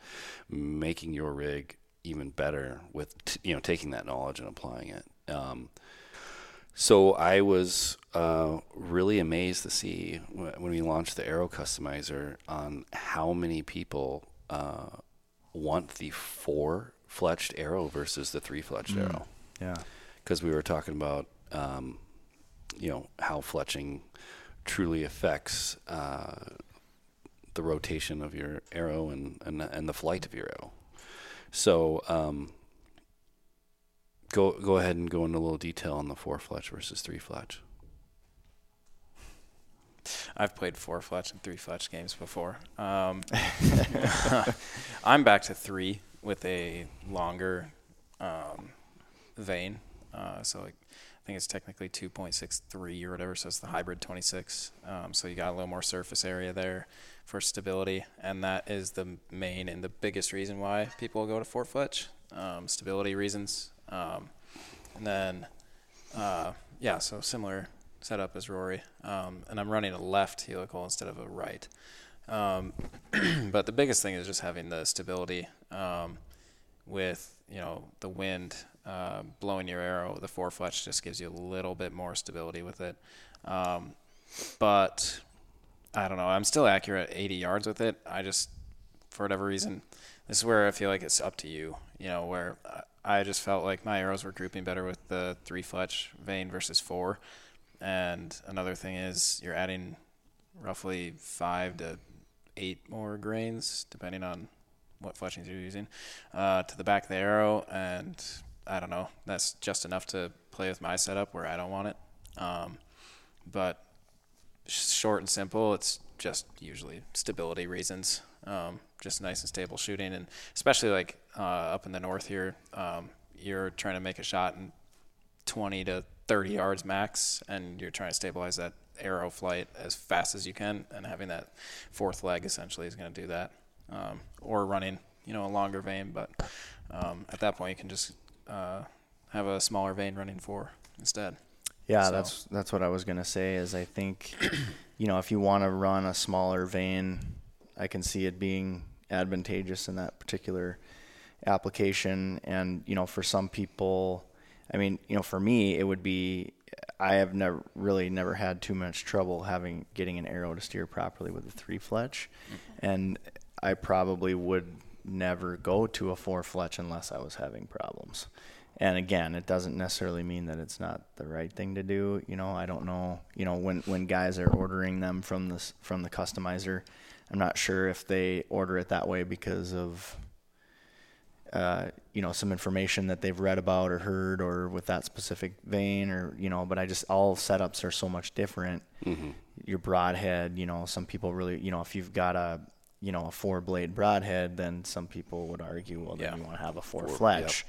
making your rig even better with t- you know taking that knowledge and applying it. Um, so I was uh, really amazed to see when we launched the Arrow Customizer on how many people uh, want the four fletched arrow versus the three fletched mm. arrow. Yeah, because we were talking about um, you know how fletching truly affects uh, the rotation of your arrow and, and and the flight of your arrow. So um, go go ahead and go into a little detail on the four fletch versus three fletch. I've played four fletch and three fletch games before. Um, I'm back to three with a longer um, vane. Uh, so like, think it's technically 2.63 or whatever. So it's the hybrid 26. Um, so you got a little more surface area there for stability, and that is the main and the biggest reason why people go to four fletch. Um, stability reasons. Um, and then, uh, yeah, so similar setup as Rory. Um, and I'm running a left helical instead of a right. Um, but the biggest thing is just having the stability um, with, you know, the wind uh, blowing your arrow. The four fletch just gives you a little bit more stability with it. Um, but I don't know. I'm still accurate at 80 yards with it. I just, for whatever reason, this is where I feel like it's up to you. You know, where I just felt like my arrows were grouping better with the three fletch vane versus four. And another thing is you're adding roughly five to eight more grains, depending on what fletchings you're using, uh, to the back of the arrow. And I don't know, that's just enough to play with my setup where I don't want it. Um, but short and simple, it's just usually stability reasons. Um, just nice and stable shooting, and especially like uh, up in the north here, um, you're trying to make a shot in 20 to 30 yards max, and you're trying to stabilize that arrow flight as fast as you can, and having that fourth leg essentially is going to do that, um, or running you know a longer vane, but um, at that point you can just uh, have a smaller vane running for instead. Yeah, so. that's that's what I was gonna say. Is I think, you know, if you want to run a smaller vane, I can see it being advantageous in that particular application. And you know, for some people, I mean, you know, for me, it would be I have never really never had too much trouble having getting an arrow to steer properly with a three fletch, mm-hmm. and I probably would never go to a four fletch unless I was having problems. And again, it doesn't necessarily mean that it's not the right thing to do. You know, I don't know. You know, when when guys are ordering them from the from the customizer, I'm not sure if they order it that way because of uh, you know some information that they've read about or heard or with that specific vane or you know but i just all setups are so much different mm-hmm. your broadhead you know some people really you know if you've got a you know a four blade broadhead then some people would argue well then yeah. you want to have a four, four fletch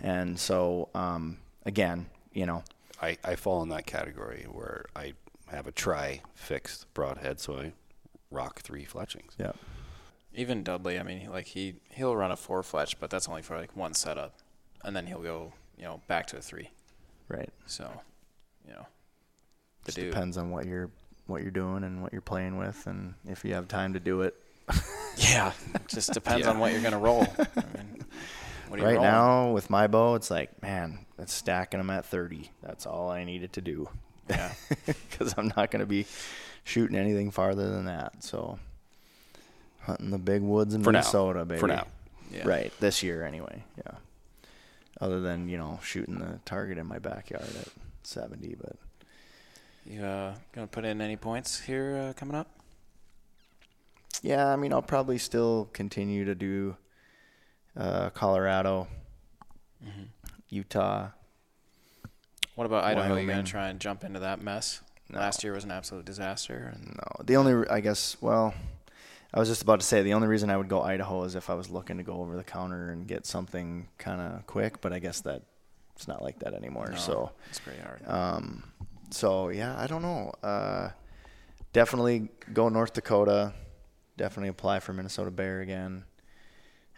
yep. and so um, again you know I, I fall in that category where i have a tri fixed broadhead so i rock three fletchings. Yeah. Even Dudley, I mean, like he he'll run a four fletch, but that's only for like one setup, and then he'll go you know back to a three. Right. So, you know, the Just dude. depends on what you're what you're doing and what you're playing with, and if you have time to do it. yeah, just depends yeah. on what you're gonna roll. I mean, right now with my bow, it's like, man, it's stacking them at 30. That's all I needed to do. Yeah, because I'm not gonna be shooting anything farther than that. So hunting the big woods in For Minnesota, now. baby. For now. Yeah. Right. This year anyway. Yeah. Other than, you know, shooting the target in my backyard at 70, but You uh, gonna put in any points here uh, coming up? Yeah, I mean, I'll probably still continue to do uh, Colorado, Mm-hmm. Utah. What about Idaho? Are You gonna try and jump into that mess? No. Last year was an absolute disaster. And No, the only I guess well, I was just about to say the only reason I would go Idaho is if I was looking to go over the counter and get something kind of quick, but I guess that it's not like that anymore. no, So, it's pretty hard. um, so yeah, I don't know. Uh, definitely go North Dakota. Definitely apply for Minnesota Bear again.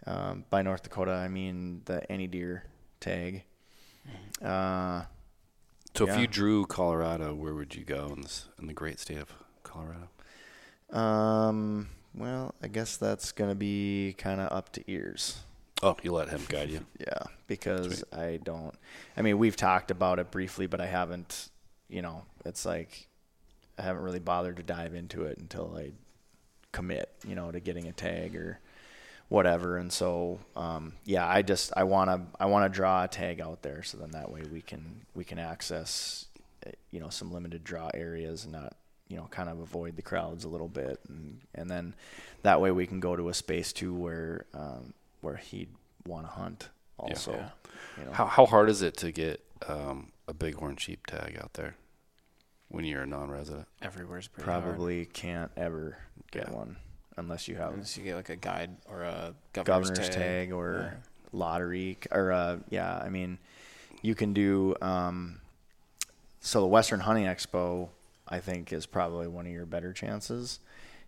Um, by North Dakota, I mean the any deer tag. Uh, So if you drew Colorado, where would you go in this in the great state of Colorado? um, well, I guess that's gonna be kind of up to ears. Oh, you let him guide you. Yeah, because I don't. I mean, we've talked about it briefly, but I haven't. You know, it's like I haven't really bothered to dive into it until I commit. You know, to getting a tag or whatever. And so, um, yeah, I just I want to I want to draw a tag out there, so then that way we can we can access, eh, you know, some limited draw areas and not you know kind of avoid the crowds a little bit, and and then that way we can go to a space too where um, where he'd want to hunt also. Yeah. You know. How how hard is it to get um, a bighorn sheep tag out there when you're a non-resident? Everywhere's pretty hard. Probably can't ever get Yeah. one unless you have Unless you get like a guide or a governor's, governor's tag, or Yeah. lottery or uh, yeah i mean you can do um, so the western hunting expo i think is probably one of your better chances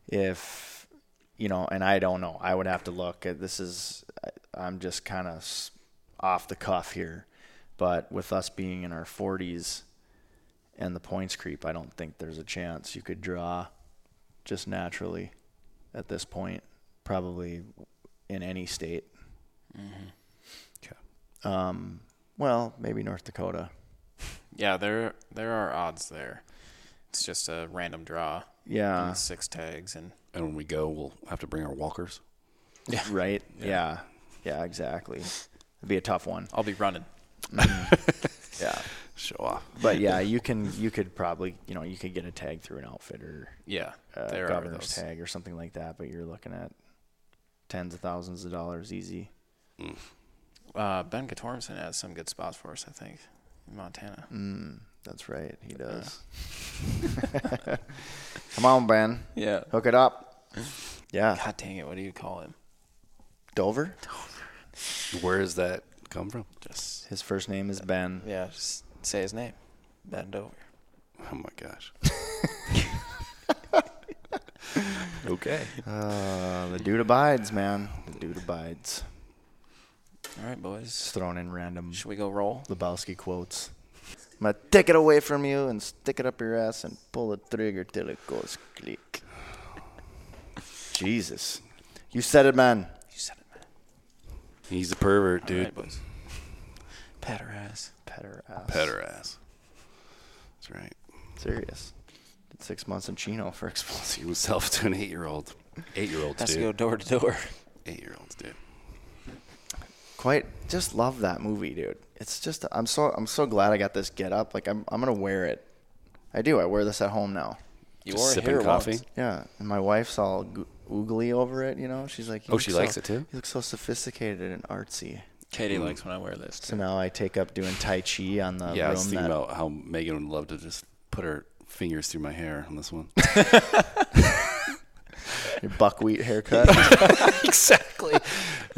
if you know and i don't know i would have to look at this is i'm just kind of off the cuff here but with us being in our 40s and the points creep i don't think there's a chance you could draw just naturally at this point probably in any state Okay. um, well, maybe North Dakota. Yeah, there there are odds there. It's just a random draw. Yeah, six tags and And when we go, we'll have to bring our walkers. Yeah. right. Yeah. yeah, exactly. It'd be a tough one. I'll be running. Yeah, Show off. but yeah, you can you could probably you know you could get a tag through an outfitter, Yeah, uh, there governor's tag or something like that. But you're looking at tens of thousands of dollars easy. Uh, ben Gatormson has some good spots for us, I think, in Montana. Mm, that's right, he does. Come on, Ben, Yeah. hook it up. Yeah, God dang it! What do you call him? Dover. Where does that come from? Just His first name is Ben. yeah, just say his name. Ben Dover. Oh my gosh. okay. Uh, the dude abides, man. The dude abides. All right, boys. Just throwing in random Should we go roll? Lebowski quotes. I'm gonna take it away from you and stick it up your ass and pull the trigger till it goes click. Jesus, you said it, man. You said it, man. He's a pervert, dude. right, boys. Pat her ass. Pet her ass. Pet her ass. That's right. Serious. Did six months in Chino for See explosive. himself to an eight-year-old. Eight-year-olds, Has to go door to door. Eight-year-olds, dude. Quite, just love that movie, dude. It's just, I'm so, I'm so glad I got this get up. Like, I'm, I'm gonna wear it. I do. I wear this at home now. You Just were sipping here coffee? once. Yeah, and my wife's all goo- oogly over it. You know, she's like, Oh, look she so- likes it too? You look so sophisticated and artsy." Katie likes when I wear this. So now I take up doing Tai Chi on the yeah, I was room thinking that about how Megan would love to just put her fingers through my hair on this one. your buckwheat haircut. exactly.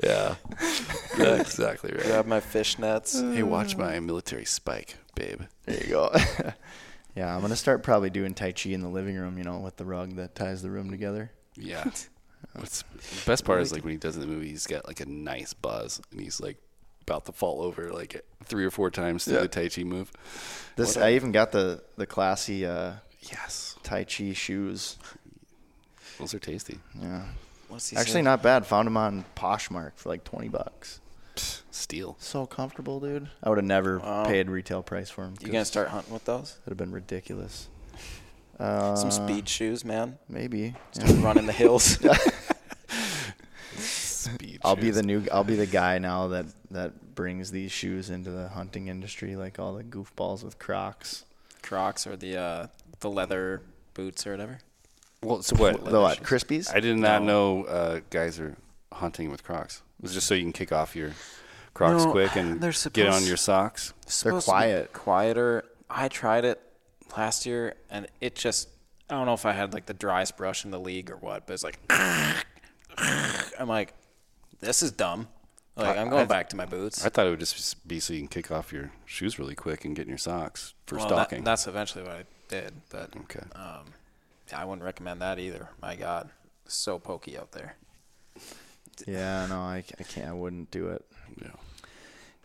Yeah. That's exactly right. Grab my fishnets. Hey, watch my military spike, babe. there you go. yeah, I'm gonna start probably doing Tai Chi in the living room. You know, with the rug that ties the room together. Yeah. What's the best part is like when he does it in the movie, he's got like a nice buzz and he's like about to fall over like three or four times through Yeah. the Tai Chi move. This I even got the the classy uh, Yes. Tai Chi shoes. Those are tasty. Yeah, What's he actually say? not bad. Found them on Poshmark for like twenty bucks. Steel. So comfortable, dude. I would have never Wow. paid retail price for them. You gonna start hunting with those? That'd have been ridiculous. Uh, Some speed shoes, man. Maybe. Start running the hills. Speed I'll be shoes. the new. I'll be the guy now that that brings these shoes into the hunting industry, like all the goofballs with Crocs. Crocs or the uh, the leather boots or whatever. Well, so what? The what? Crispies? I did not No. know uh, guys are hunting with Crocs. It was just so you can kick off your Crocs No, quick and they're get on your socks. supposed to be quiet. quieter. I tried it last year, and it just I don't know if I had like the driest brush in the league or what, but it's like I'm like, this is dumb. Like I'm going back to my boots. I thought it would just be so you can kick off your shoes really quick and get in your socks for Well, that- that's eventually what I did, but okay. um, I wouldn't recommend that either. My God, so pokey out there. Yeah, no, I, I can't. I wouldn't do it. Yeah.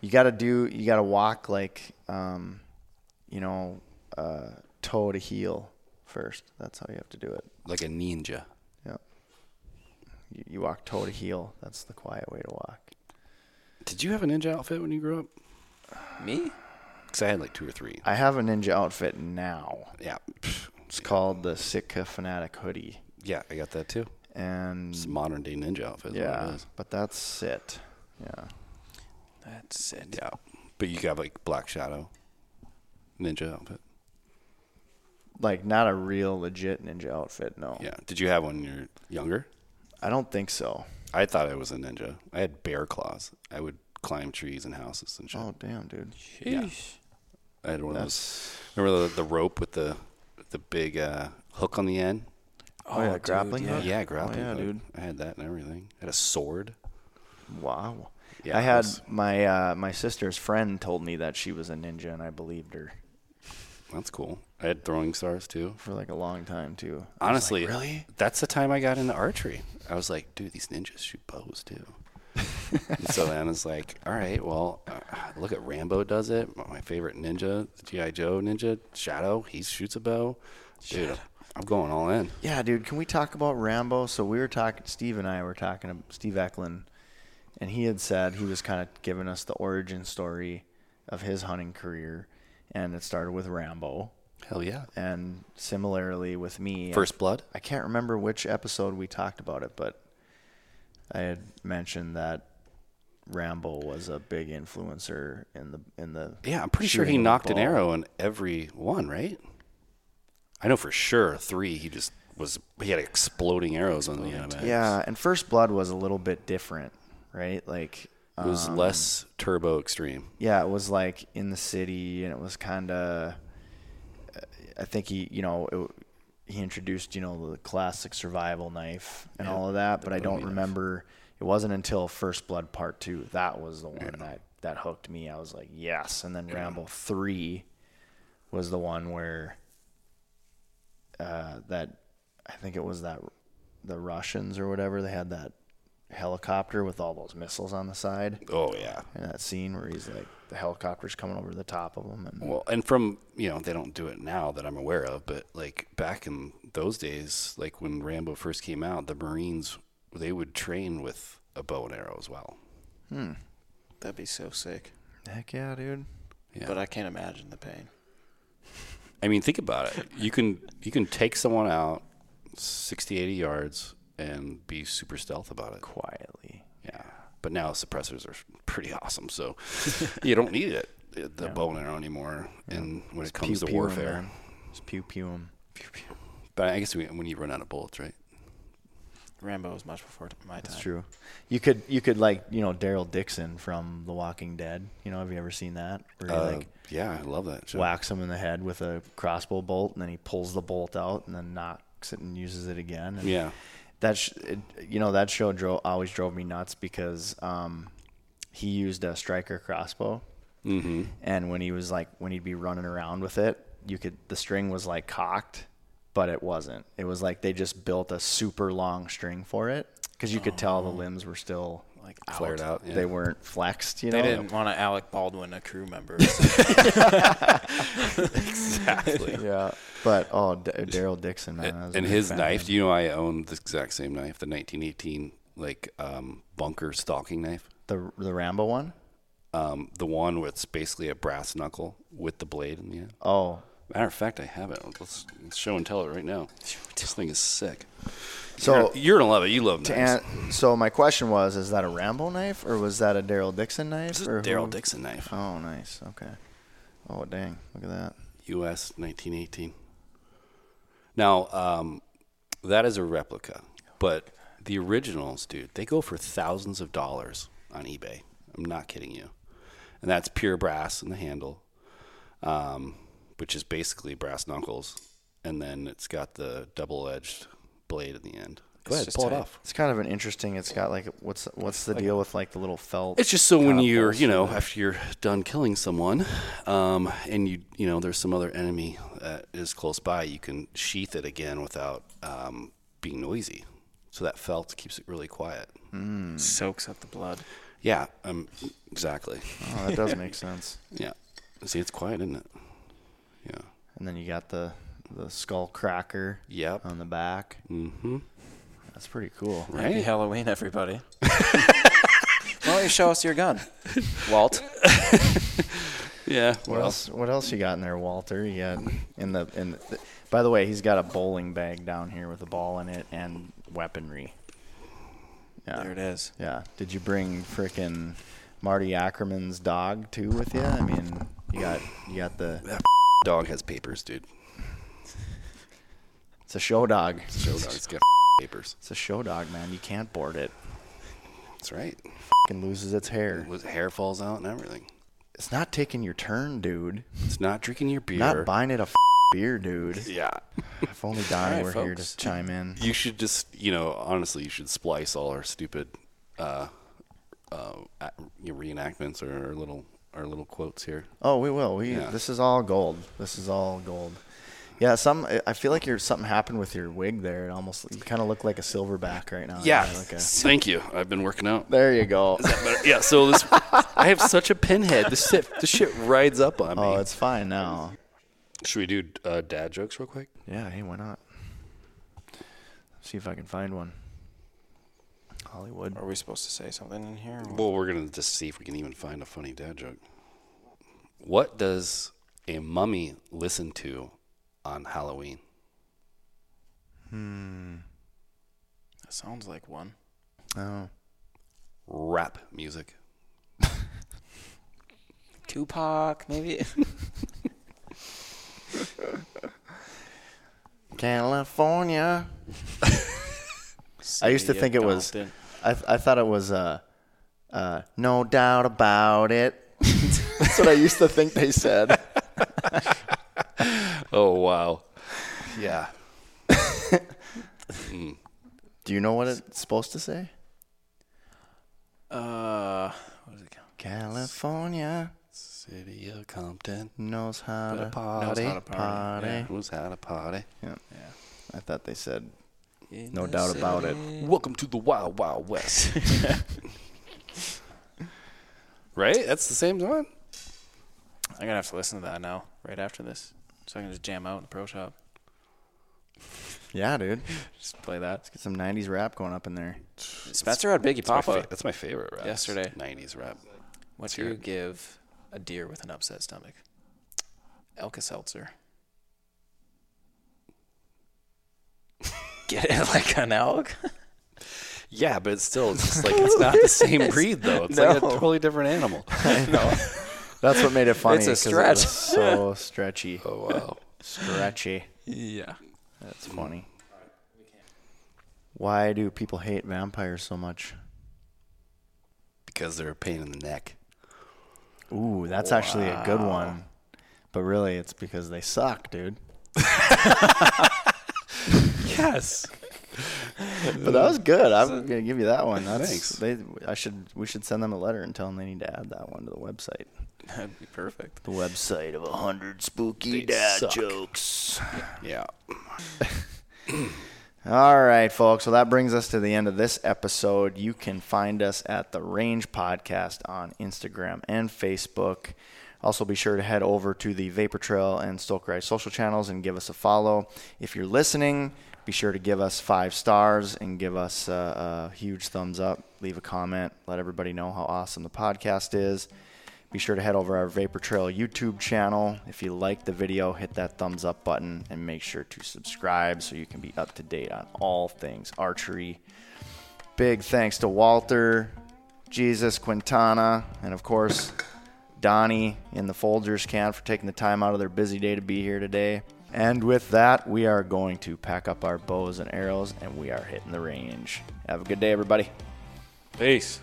You got to do. You got to walk like, um, you know, uh, toe to heel first. That's how you have to do it. Like a ninja. Yeah. You, you walk toe to heel. That's the quiet way to walk. Did you have a ninja outfit when you grew up? Me? Because I had like two or three. I have a ninja outfit now. Yeah. It's called the Sitka Fanatic hoodie, Yeah, I got that too. and It's a modern day ninja outfit. is what it yeah, but that's it. Yeah. That's it. Yeah. But you got like Black Shadow ninja outfit. Like not a real legit ninja outfit. No. Yeah. Did you have one when you were younger? I don't think so. I thought I was a ninja. I had bear claws. I would climb trees and houses and shit. Oh damn, dude. Yeah. I had one of those. Remember the, the rope with the the big uh, hook on the end? oh, yeah, dude, grappling yeah. hook. Yeah, grappling. yeah, hook. dude. I had that and everything. I had a sword. Wow. Yeah, I had was- my uh, my sister's friend told me that she was a ninja, and I believed her That's cool. I had throwing stars too. for like a long time too. I was like, Honestly, really? That's the time I got into archery. I was like, dude, these ninjas shoot bows too. and so then it's like, all right, well, uh, look at Rambo does it. My favorite ninja, the GI Joe ninja, Shadow. He shoots a bow. Dude, I'm going all in. Yeah, dude. Can we talk about Rambo? So we were talking. Steve and I were talking. to Steve Ecklund, and he had said he was kind of giving us the origin story of his hunting career, and it started with Rambo. Hell yeah. And similarly with me, First Blood. I can't remember which episode we talked about it, but I had mentioned that Rambo was a big influencer in the in the Yeah, I'm pretty sure he shooting of knocked an arrow in every one, right? I know for sure three. He just was. He had exploding arrows on the end. Yeah, and First Blood was a little bit different, right? Like it was um, less turbo extreme. Yeah, it was like in the city, and it was kind of. I think he, you know, it, he introduced, you know, the classic survival knife and Yeah, all of that, but I don't remember. It wasn't until First Blood Part Two that was the one that that hooked me. I was like, yes, and then Rambo Three was the one where uh, that I think it was that the Russians or whatever they had that helicopter with all those missiles on the side Oh yeah. in that scene where he's like the helicopter's coming over the top of him and Well, and from you know they don't do it now that I'm aware of, but like back in those days, like when Rambo first came out, the Marines they would train with a bow and arrow as well. Hmm. That'd be so sick. heck yeah dude Yeah. But I can't imagine the pain. I mean, think about it. You can you can take someone out 60, 80 yards and be super stealth about it. quietly Yeah. But now suppressors are pretty awesome, so you don't need it the Yeah. bow and arrow anymore. And when it Just comes to pew-pew 'em, warfare, man. just pew pew him but I guess we, when you run out of bullets, right? Rambo was much before my time. that's true you could you could like you know daryl dixon from the walking dead you know have you ever seen that where he Uh, like yeah, I love that. show. whacks him in the head with a crossbow bolt and then he pulls the bolt out and then knocks it and uses it again and Yeah. That sh- it, you know that show drove always drove me nuts because um, he used a Stryker crossbow, Mm-hmm. and when he was like when he'd be running around with it, you could the string was like cocked, but it wasn't. It was like they just built a super long string for it because you could tell the limbs were still like Flared out, yeah. They weren't flexed. You know, They know, didn't want to Alec Baldwin a crew member. Exactly. Yeah, but oh, D- Daryl Dixon, man, I and his knife, do you know I own the exact same knife, the 1918 like um, bunker stalking knife. the the Rambo one. Um, the one with basically a brass knuckle with the blade in the end. Oh, Matter of fact, I have it. Let's, let's show and tell it right now. This thing is sick. So you're, you're gonna love it. You love knives. an- so my question was: Is that a Rambo knife or was that a Daryl Dixon knife? This is or a Daryl Dixon knife. Oh, nice. Okay. Oh, dang! Look at that. U.S. 1918. Now, um, that is a replica, but the originals, dude, they go for thousands of dollars on eBay. I'm not kidding you. And that's pure brass in the handle, um, which is basically brass knuckles, and then it's got the double-edged blade at the end. Go ahead, just pull it off. It's kind of an interesting. It's got like what's what's the deal with like the little felt? It's just so when you're, you know, after you're done killing someone, um, and you, you know, there's some other enemy that is close by, you can sheath it again without um, being noisy. So that felt keeps it really quiet. Soaks up the blood. Yeah, um, exactly. Oh, that does make sense. Yeah. See, it's quiet, isn't it? Yeah. And then you got the the skull cracker Yep. on the back. Mm-hmm. That's pretty cool. Happy Halloween, everybody. Why don't you show us your gun, Walt? Yeah. What Well, else? What else you got in there, Walter? You got in the in. The, by the way, he's got a bowling bag down here with a ball in it and weaponry. Yeah. There it is. Yeah. Did you bring frickin' Marty Ackerman's dog too with you? I mean, you got you got the dog has papers, dude. It's a show dog. Show dog's got papers. It's a show dog, man. You can't board it. That's right. Fucking loses its hair. With hair falls out and everything. It's not taking your turn, dude. It's not drinking your beer. Not buying it a beer, dude. yeah. If only Donnie All right, were here folks. to chime in. You should just, you know, honestly, you should splice all our stupid uh, uh, a- you know, reenactments or our little our little quotes here. Oh, we will. We Yeah. this is all gold. This is all gold. Yeah, some. I feel like you're something happened with your wig there. It almost you kind of look like a silverback right now. like a, Thank you. I've been working out. there you go. Yeah. So this, I have such a pinhead. This shit, this shit rides up on me. Oh, it's fine now. Should we do uh, dad jokes real quick? Yeah. Hey, why not? See if I can find one. Hollywood. Are we supposed to say something in here? or- Well, we're gonna just see if we can even find a funny dad joke. What does a mummy listen to on Halloween? Hmm. That sounds like one. Oh. Rap music. Tupac, maybe. California. I used to think it was- Compton. I I thought it was uh, uh, no doubt about it. That's what I used to think they said. Oh wow. Yeah. Do you know what it's supposed to say? Uh, what is it? called? California City of Compton. knows how to party. knows how to party. party. Yeah. Who's had a party? Yeah. yeah. I thought they said In no the doubt about it. Welcome to the Wild Wild West. right? That's the same song. I'm gonna have to listen to that now, right after this, so I can just jam out in the pro shop. Yeah, dude. Just play that. Let's get some '90s rap going up in there. Spencer had Biggie That's my, Papa. fa- that's my favorite rap. Yesterday. 90s rap. What hear do you it. give a deer with an upset stomach? Elka Seltzer. Get it like an elk? Yeah, but it's still it's just like it's not the same breed though. It's like a totally different animal. That's what made it funny. It's a 'cause it stretch. was so stretchy. Oh wow. Stretchy. yeah. That's funny. Why do people hate vampires so much? Because they're a pain in the neck. Ooh, that's actually a good one. But really, it's because they suck, dude. Yes. But that was good. I'm gonna give you that one. That's Thanks. they. I should. We should send them a letter and tell them they need to add that one to the website. That'd be perfect. The website of a hundred spooky They dad suck. jokes. Yeah. All right, folks. Well, that brings us to the end of this episode. You can find us at the Range Podcast on Instagram and Facebook. Also, be sure to head over to the Vapor Trail and Stokerized social channels and give us a follow. If you're listening, be sure to give us five stars and give us a, a huge thumbs up. Leave a comment. Let everybody know how awesome the podcast is. Be sure to head over our Vapor Trail YouTube channel. If you like the video, hit that thumbs up button and make sure to subscribe so you can be up to date on all things archery. Big thanks to Walter, Jesus, Quintana, and of course, Donnie in the Folgers camp for taking the time out of their busy day to be here today. And with that, we are going to pack up our bows and arrows and we are hitting the range. Have a good day, everybody. Peace.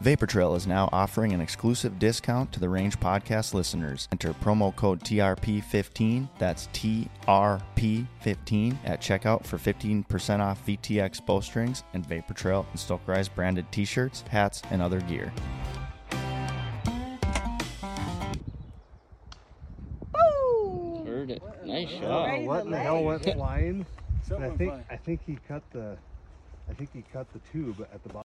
Vapor Trail is now offering an exclusive discount to the Range Podcast listeners. Enter promo code TRP15, that's TRP15, at checkout for 15% off VTX bowstrings and Vapor Trail and Stokerized branded t shirts, hats, and other gear. Heard it. Nice shot. what in the hell went flying? I think I think he cut the I think he cut the tube at the bottom.